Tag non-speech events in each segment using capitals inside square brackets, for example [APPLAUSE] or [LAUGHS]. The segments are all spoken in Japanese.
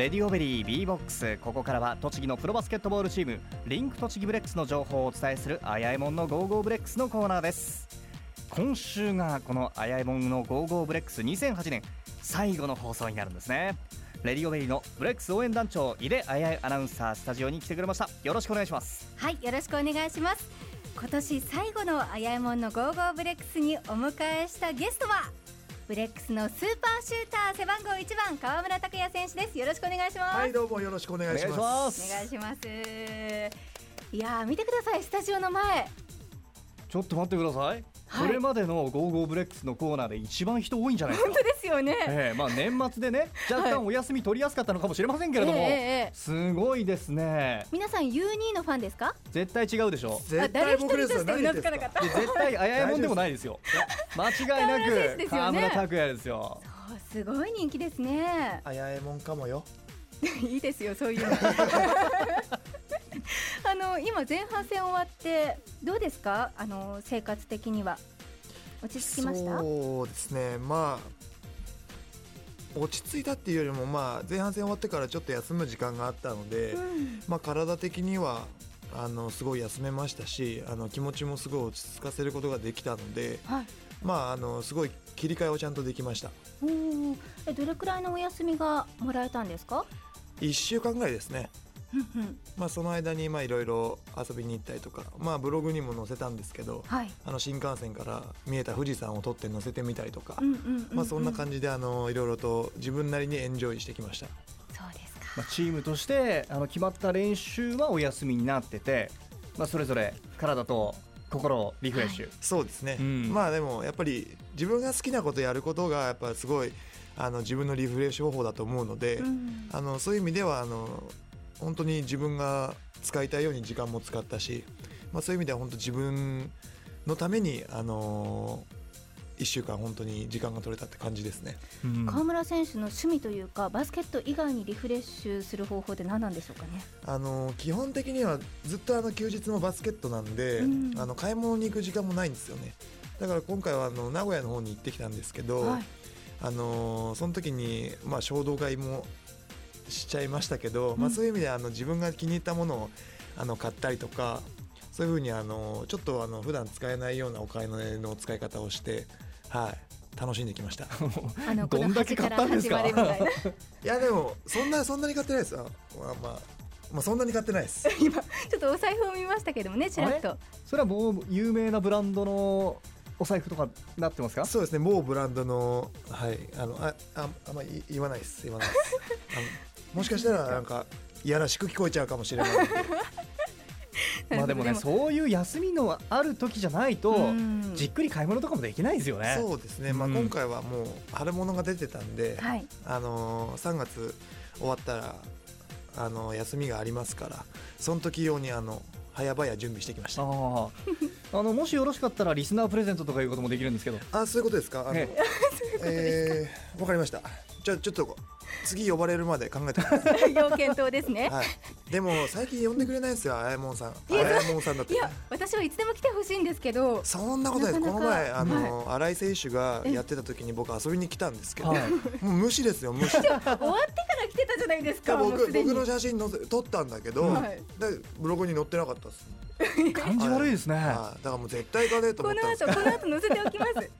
レディオベリー B Box。ここからは栃木のプロバスケットボールチームリンク栃木ブレックスの情報をお伝えするあやえもんの Go Go BREX のコーナーです。今週がこのあやえもんの Go Go BREX 2008年最後の放送になるんですね。レディオベリーのブレックス応援団長井出あやえアナウンサースタジオに来てくれました。よろしくお願いします。はいよろしくお願いします。今年最後のあやえもんの Go Go BREX にお迎えしたゲストはブレックスのスーパーシューター背番号1番川村拓也選手です。よろしくお願いします。はいどうもよろしくお願いします。お願いします。いや見てくださいスタジオの前。ちょっと待ってください、はいこれまでのゴーゴーブレックスのコーナーで一番人多いんじゃないですか？本当ですよね。ええまあ年末でね若干お休み取りやすかったのかもしれませんけれども、ええ。ええすごいですね。皆さん U2 のファンですか？絶対違うでしょ？絶あ誰一人対僕ですよ。としてうな何です。かずかなかったで絶対あややもんでもないですよ。間違いなくですよね。川村拓也ですよ。そうすごい人気ですね。あやえもんかもよ。[LAUGHS] いいですよそういうの [LAUGHS] あの今前半戦終わってどうですか？あの生活的には。落ち着きました？そうですね。まあ落ち着いたっていうよりもまあ前半戦終わってからちょっと休む時間があったので、うん。まあ体的にはあのすごい休めましたしあの気持ちもすごい落ち着かせることができたのではい。まああのすごい切り替えをちゃんとできました。おー。えどれくらいのお休みがもらえたんですか？1週間ぐらいですねまあその間にまあいろいろ遊びに行ったりとかまあブログにも載せたんですけどはい。あの新幹線から見えた富士山を撮って載せてみたりとか、そんな感じであのいろいろと自分なりにエンジョイしてきました。そうですか。まあ、チームとしてあの決まった練習はお休みになってて、まあ、それぞれ体と心をリフレッシュ、そうですね。うん。まあでもやっぱり自分が好きなことやることがやっぱすごいあの自分のリフレッシュ方法だと思うので、うん。あのそういう意味ではあの本当に自分が使いたいように時間も使ったし、まあそういう意味では本当自分のためにあの一週間本当に時間が取れたって感じですね。うん。川村選手の趣味というかバスケット以外にリフレッシュする方法って何なんでしょうかね？あの基本的にはずっとあの休日もバスケットなんで、うん。あの買い物に行く時間もないんですよね。だから今回はあの名古屋の方に行ってきたんですけど、はい。あのその時に、まあ、衝動買いもしちゃいましたけど、まあ、うんそういう意味であの自分が気に入ったものをあの買ったりとかそういうふうにあのちょっとあの普段使えないようなお金の使い方をして、はい、楽しんできました。[LAUGHS] あのこのどんだけ買ったんですか？[LAUGHS] いやでもそんなそんなに買ってないです。よ、まあまあまあ、そんなに買ってないです。[LAUGHS] 今ちょっとお財布を見ましたけどもねちらっと。それはもう有名なブランドのお財布とかなってますか？そうですね、某ブランドの、はい、あの、あ、あ、あんまり言わないです、言わないです。もしかしたら、なんか、いやらしく聞こえちゃうかもしれない。ので。まあでもねそういう休みのある時じゃないとうん。じっくり買い物とかもできないですよね。そうですね、まあ、うん。今回はもう、春物が出てたんで、はい。あのー、3月終わったら、あのー休みがありますから、その時用に、あの、早々準備してきました。あ [LAUGHS] のもしよろしかったらリスナープレゼントとかいうこともできるんですけど。あ、そういうことですか？あの、ええーわかりました。じゃあ、ちょっと、次呼ばれるまで考えてください。[LAUGHS] 要検討ですねはい。でも、最近呼んでくれないですよ、あやもんさん。あいややもんさんだってい。や私はいつでも来てほしいんですけどそんなことないこの前、あの、新井選手がやってた時に、僕遊びに来たんですけど。はいもう無視ですよ、無視。[LAUGHS] 終わってから来てたじゃないですか僕、僕の写真載せ、撮ったんだけど。はいで、ブログに載ってなかったです。[LAUGHS] 感じ悪いですねはいだからもう絶対行かねえとこ思ったんですの後この後載せておきます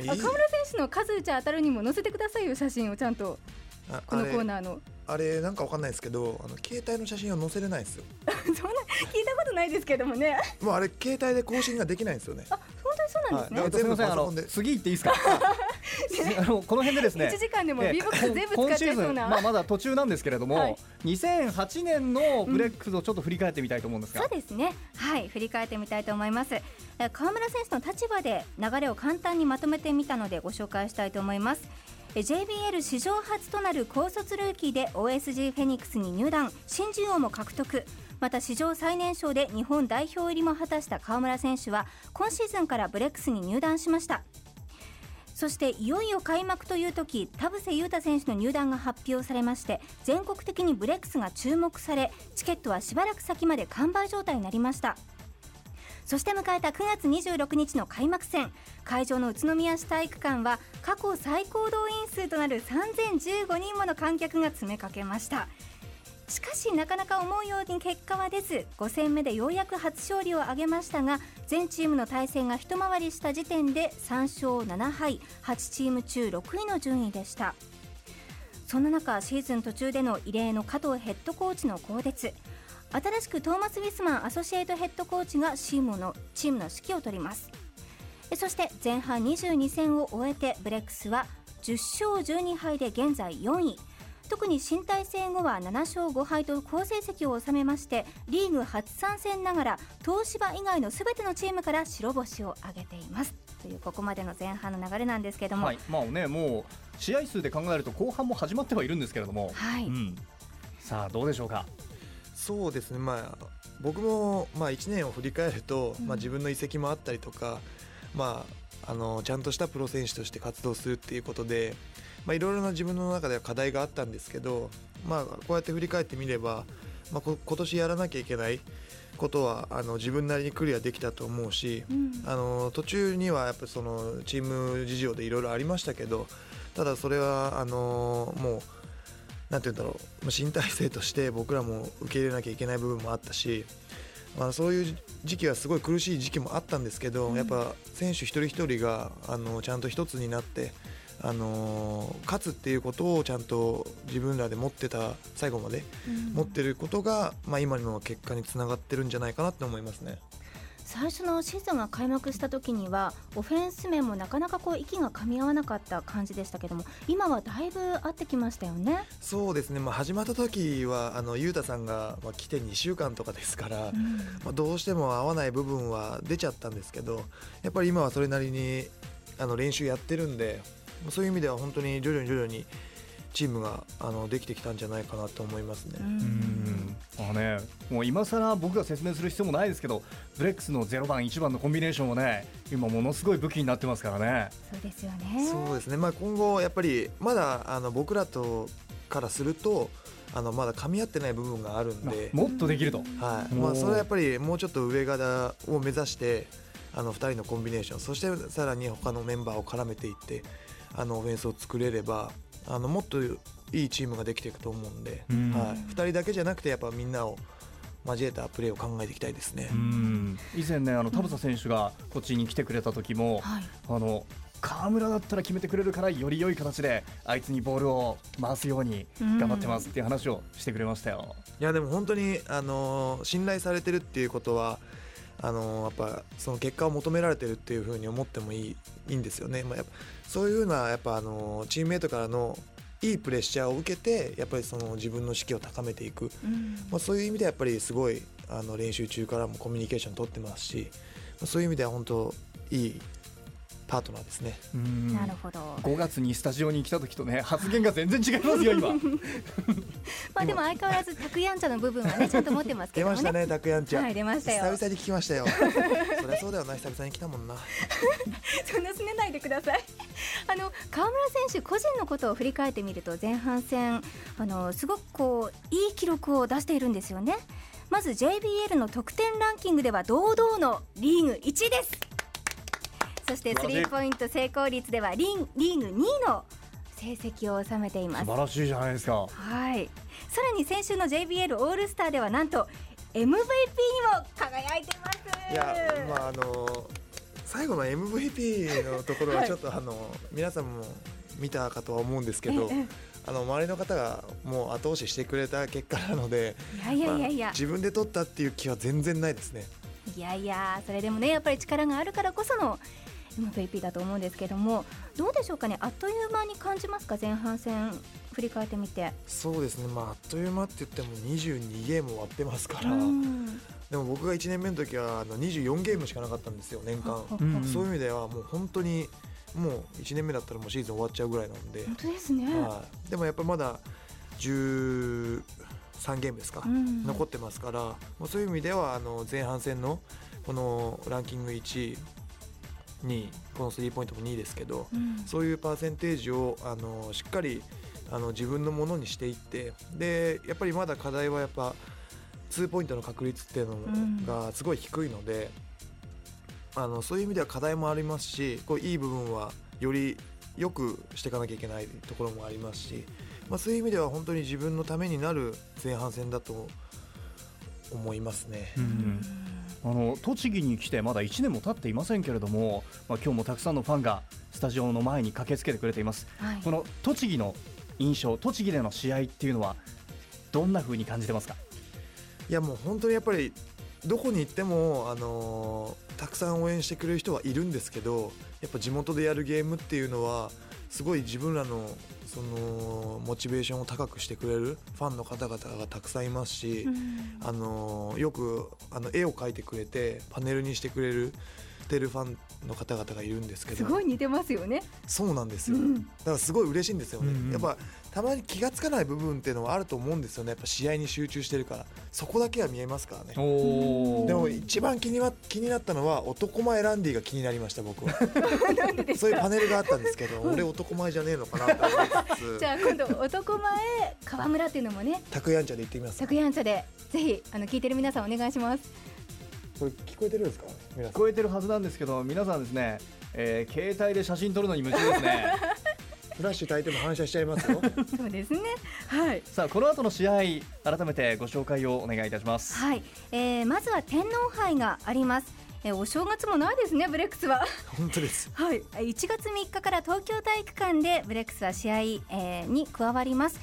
いい。あ河村選手の数打ち当たるにも載せてくださいよ写真をちゃんと。あこのコーナーの。あれなんかわかんないですけどあの携帯の写真を載せれないんですよ。[LAUGHS] そんな聞いたことないですけどもね。もうあれ携帯で更新ができないんですよね。あ本当にそうなんですね、はい。すみませんあの全部パソコンで。次行っていいですか？あのこの辺でですね1時間でもええ B ボックス全部使っ今シーズン、ちゃいそうな、まあ、まだ途中なんですけれども、はい。2008年のブレックスをちょっと振り返ってみたいと思うんですが、そうですね。はい。振り返ってみたいと思います。え河村選手の立場で流れを簡単にまとめてみたのでご紹介したいと思います。え JBL 史上初となる高卒ルーキーで OSG フェニックスに入団。新人王も獲得。また史上最年少で日本代表入りも果たした河村選手は今シーズンからブレックスに入団しましたそしていよいよ開幕という時田臥勇太選手の入団が発表されまして全国的にブレックスが注目されチケットはしばらく先まで完売状態になりました。そして迎えた9月26日の開幕戦会場の宇都宮市体育館は過去最高動員数となる3015人もの観客が詰めかけました。しかしなかなか思うように結果は出ず5戦目でようやく初勝利を挙げましたが全チームの対戦が一回りした時点で3勝7敗8チーム中6位の順位でした。そんな中シーズン途中での異例の加藤ヘッドコーチの更迭。新しくトーマス・ウィスマンアソシエイトヘッドコーチがチームのチームの指揮を執ります。そして前半22戦を終えてブレックスは10勝12敗で現在4位。特に新体制後は7勝5敗と好成績を収めましてリーグ初参戦ながら東芝以外のすべてのチームから白星を挙げています。というここまでの前半の流れなんですけども、はい、まあねもう試合数で考えると後半も始まってはいるんですけれども、はい、うん、さあどうでしょうか？そうですね、まあ、僕もまあ1年を振り返ると、まあ、自分の移籍もあったりとか、まあ、あのちゃんとしたプロ選手として活動するっていうことでいろいろな自分の中では課題があったんですけど、まあ、こうやって振り返ってみれば、まあ、今年やらなきゃいけないことはあの自分なりにクリアできたと思うし、うん、あの途中にはやっぱそのチーム事情でいろいろありましたけどただそれはあのもうなんて言うんだろう新体制として僕らも受け入れなきゃいけない部分もあったし、まあ、そういう時期はすごい苦しい時期もあったんですけど、うん、やっぱ選手一人一人があのちゃんと一つになって。あの勝つっていうことをちゃんと自分らで持ってた最後まで持ってることが、まあ、今の結果につながってるんじゃないかなって思いますね。最初のシーズンが開幕した時にはオフェンス面もなかなかこう息が噛み合わなかった感じでしたけども今はだいぶ合ってきましたよね。そうですね、まあ、始まった時はあの裕太さんが、まあ、来て2週間とかですから、うん、まあ、どうしても合わない部分は出ちゃったんですけどやっぱり今はそれなりにあの練習やってるんでそういう意味では本当に徐々に徐々にチームがあのできてきたんじゃないかなと思いますね。うん。あねもう今更僕が説明する必要もないですけどブレックスの0番1番のコンビネーションはね今ものすごい武器になってますからね。そうですよね。そうですね、まあ、今後やっぱりまだあの僕らとからするとあのまだ噛み合ってない部分があるんで。もっとできると、はい。まあ、それはやっぱりもうちょっと上側を目指してあの2人のコンビネーションそしてさらに他のメンバーを絡めていってあのオフェンスを作れればあのもっといいチームができていくと思うんで、うん、はい、2人だけじゃなくてやっぱみんなを交えたプレーを考えていきたいですね。以前ねあの田臥選手がこっちに来てくれた時も、はい、あの河村だったら決めてくれるからより良い形であいつにボールを回すように頑張ってますっていう話をしてくれましたよ。いやでも本当にあの信頼されてるっていうことはあのやっぱその結果を求められてるっていうふうに思ってもいいいいんですよね。まあ、やっぱそういうふうなやっぱあのチームメートからのいいプレッシャーを受けてやっぱりその自分の士気を高めていく、うん、まあ、そういう意味でやっぱりすごいあの練習中からもコミュニケーション取ってますし、まあ、そういう意味では本当いいパートナーですね。なるほど。5月にスタジオに来た時とね発言が全然違いますよ今。[LAUGHS] まあでも相変わらずタクヤンチャの部分はね [LAUGHS] ちゃんと持ってますけどね。出ましたねタクヤンチャ。はい出ましたよ。久々に聞きましたよ。[LAUGHS] そりゃそうだよな久々に来たもんな。そんなすねないでください。あの川村選手個人のことを振り返ってみると前半戦あのすごくこういい記録を出しているんですよね。まず JBL の得点ランキングでは堂々のリーグ1位です。そしてスリーポイント成功率ではリーグ2位の成績を収めています。素晴らしいじゃないですか。はい。さらに先週の JBL オールスターではなんと MVP にも輝いています。いやまああの最後の MVP のところはちょっと、はい、あの皆さんも見たかとは思うんですけど、あの周りの方がもう後押ししてくれた結果なのでいやいやいやいや、まあ、自分で取ったっていう気は全然ないですね。いやいやそれでもねやっぱり力があるからこその MVP だと思うんですけどもどうでしょうかねあっという間に感じますか前半戦振り返ってみて。そうですねまああっという間って言っても22ゲーム終わってますから、でも僕が1年目の時はあの24ゲームしかなかったんですよ年間、そういう意味ではもう本当にもう1年目だったらもうシーズン終わっちゃうぐらいなんで。本当ですね、はい、でもやっぱまだ13ゲームですか、うん、残ってますから、そういう意味ではあの前半戦のこのランキング1位にこのスリーポイントも2位ですけど、うん、そういうパーセンテージをあのしっかりあの自分のものにしていってでやっぱりまだ課題はやっぱ2ポイントの確率っていうのがすごい低いので、あのそういう意味では課題もありますしこういい部分はよりよくしていかなきゃいけないところもありますし、まあ、そういう意味では本当に自分のためになる前半戦だと思いますね。うんあの栃木に来てまだ1年も経っていませんけれども、まあ、今日もたくさんのファンがスタジオの前に駆けつけてくれています、はい。この栃木の印象栃木での試合っていうのはどんな風に感じてますか？いやもう本当にやっぱりどこに行っても、あのーたくさん応援してくれる人はいるんですけどやっぱ地元でやるゲームっていうのはすごい自分らのそのモチベーションを高くしてくれるファンの方々がたくさんいますし、うん。あのーよくあの絵を描いてくれてパネルにしてくれるてるファンの方々がいるんですけど。すごい似てますよね。そうなんですよ、うん。だからすごい嬉しいんですよね、うんうん。やっぱたまに気がつかない部分っていうのはあると思うんですよね。やっぱ試合に集中してるから。そこだけは見えますからね。おでも一番気には気になったのは男前ランディが気になりました僕は。[LAUGHS] そういうパネルがあったんですけど [LAUGHS] 俺男前じゃねえのかなと思いつつ。[LAUGHS] じゃあ今度男前川村っていうのもね。タクヤンチャで行ってみます作ヤンチャでぜひあの聞いてる皆さんお願いします。これ聞こえてるんですか？皆聞さんこえてるはずなんですけど皆さんですね、えー携帯で写真撮るのに夢中ですね [LAUGHS] フラッシュ焚いても反射しちゃいますよ [LAUGHS] そうですね。はい。さあこの後の試合改めてご紹介をお願いいたしますはい、えー、まずは天皇杯があります。えー、お正月もないですね、ブレックスは。本当です [LAUGHS] はい、1月3日から東京体育館でブレックスは試合、えーに加わります。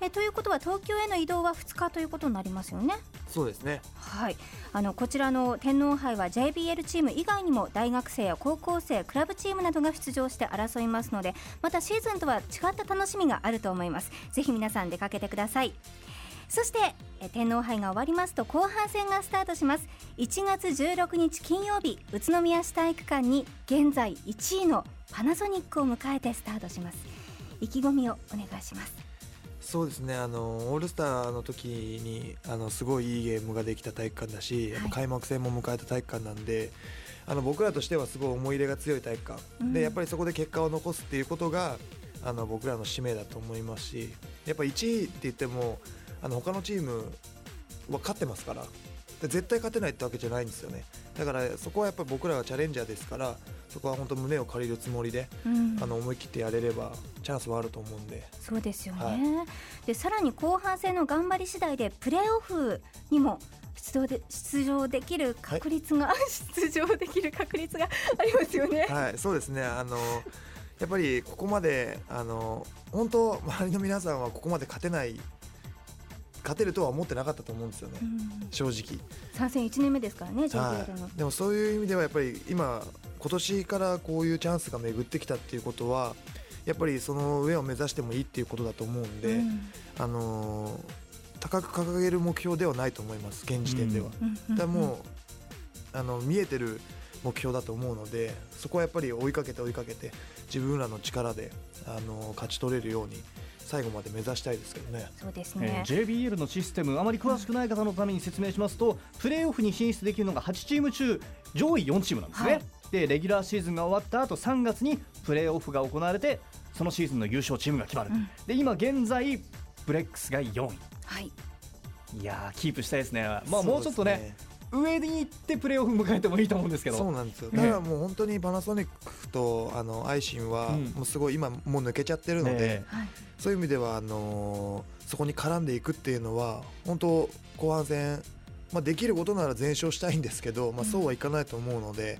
えーということは東京への移動は2日ということになりますよね。そうですね。はい、あのこちらの天皇杯は JBL チーム以外にも大学生や高校生クラブチームなどが出場して争いますのでまたシーズンとは違った楽しみがあると思います。ぜひ皆さん出かけてください。そしてえ天皇杯が終わりますと後半戦がスタートします。1月16日金曜日宇都宮市体育館に現在1位のパナソニックを迎えてスタートします。意気込みをお願いします。そうですね。あのオールスターの時にあのすごいいいゲームができた体育館だし、やっぱ開幕戦も迎えた体育館なんであの僕らとしてはすごい思い入れが強い体育館、うん。でやっぱりそこで結果を残すっていうことがあの僕らの使命だと思いますしやっぱ1位って言ってもあの他のチームは勝ってますから。で絶対勝てないってわけじゃないんですよね。だからそこはやっぱり僕らはチャレンジャーですからそこは本当胸を借りるつもりで、うん。あの思い切ってやれればチャンスはあると思うんで。そうですよね、はい。でさらに後半戦の頑張り次第でプレーオフにも出場で出場できる確率が、[LAUGHS] 出場できる確率がありますよね。はい、そうですね。あのやっぱりここまであの本当周りの皆さんはここまで勝てない勝てるとは思ってなかったと思うんですよね。うん正直。参戦1年目ですからね、は。い。でもそういう意味ではやっぱり今今年からこういうチャンスが巡ってきたっていうことは。やっぱりその上を目指してもいいっていうことだと思うんで、うんあの高く掲げる目標ではないと思います現時点では。うんうんだもうあの見えてる目標だと思うのでそこはやっぱり追いかけて追いかけて自分らの力であの勝ち取れるように最後まで目指したいですけどね。そうですえねー、JBL のシステムあまり詳しくない方のために説明しますとプレーオフに進出できるのが8チーム中上位4チームなんですね、はい。でレギュラーシーズンが終わった後3月にプレーオフが行われてそのシーズンの優勝チームが決まる、うん。で今現在ブレックスが4はい。位いやーキープしたいですね。まあもうちょっとね上に行ってプレーオフ迎えてもいいと思うんですけど。そうなんですよ。ね。だからもう本当にパナソニックとあのアイシンはうん。もうすごい今もう抜けちゃってるので、そういう意味ではあのーそこに絡んでいくっていうのは本当後半戦、まあ、できることなら全勝したいんですけど、まあ、そうはいかないと思うので、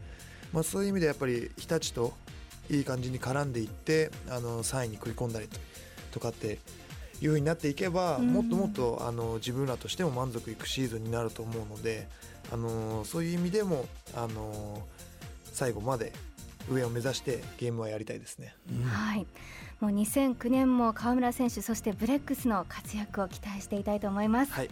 まあ、そういう意味でやっぱり日立といい感じに絡んでいってあの3位に食い込んだりととかっていう風になっていけば、うん。もっともっとあの自分らとしても満足いくシーズンになると思うので、あのそういう意味でも、あの最後まで上を目指してゲームはやりたいですね。うん。はい。もう2009年も川村選手そしてブレックスの活躍を期待していたいと思います、はい。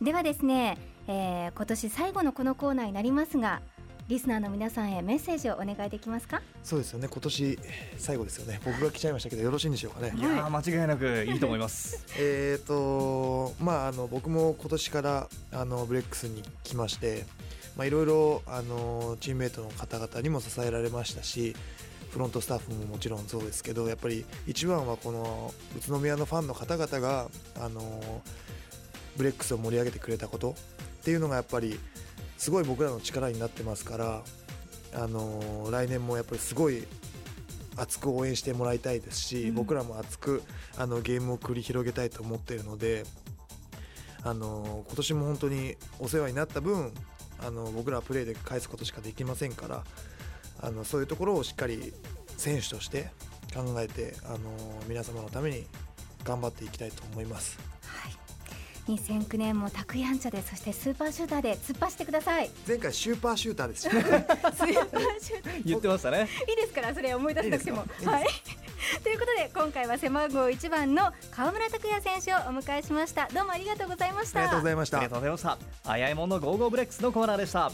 ではですね、えー今年最後のこのコーナーになりますがリスナーの皆さんへメッセージをお願いできますか？そうですよね。今年最後ですよね。僕が来ちゃいましたけどよろしいんでしょうかね？いやー間違いなくいいと思います。[LAUGHS] えーとまああの僕も今年からあのブレックスに来ましてまあいろいろあのチームメイトの方々にも支えられましたしフロントスタッフももちろんそうですけどやっぱり一番はこの宇都宮のファンの方々があのブレックスを盛り上げてくれたことっていうのがやっぱりすごい僕らの力になってますからあの来年もやっぱりすごい熱く応援してもらいたいですし、うん僕らも熱くあのゲームを繰り広げたいと思っているので、あの今年も本当にお世話になった分あの僕らはプレーで返すことしかできませんからあのそういうところをしっかり選手として考えてあの皆様のために頑張っていきたいと思います。はい2009年もタクヤンチャでそしてスーパーシューターで突っ走ってください。前回シューパーシューターです。よ [LAUGHS] スーパーシューター。言ってましたね。いいですか？らそれ思い出さなくても。はい。[LAUGHS] ということで今回は背番号1番の川村卓也選手をお迎えしました。どうもありがとうございました。ありがとうございました。ありがとうございました。あやえもんの Go Go BREX のコーナーでした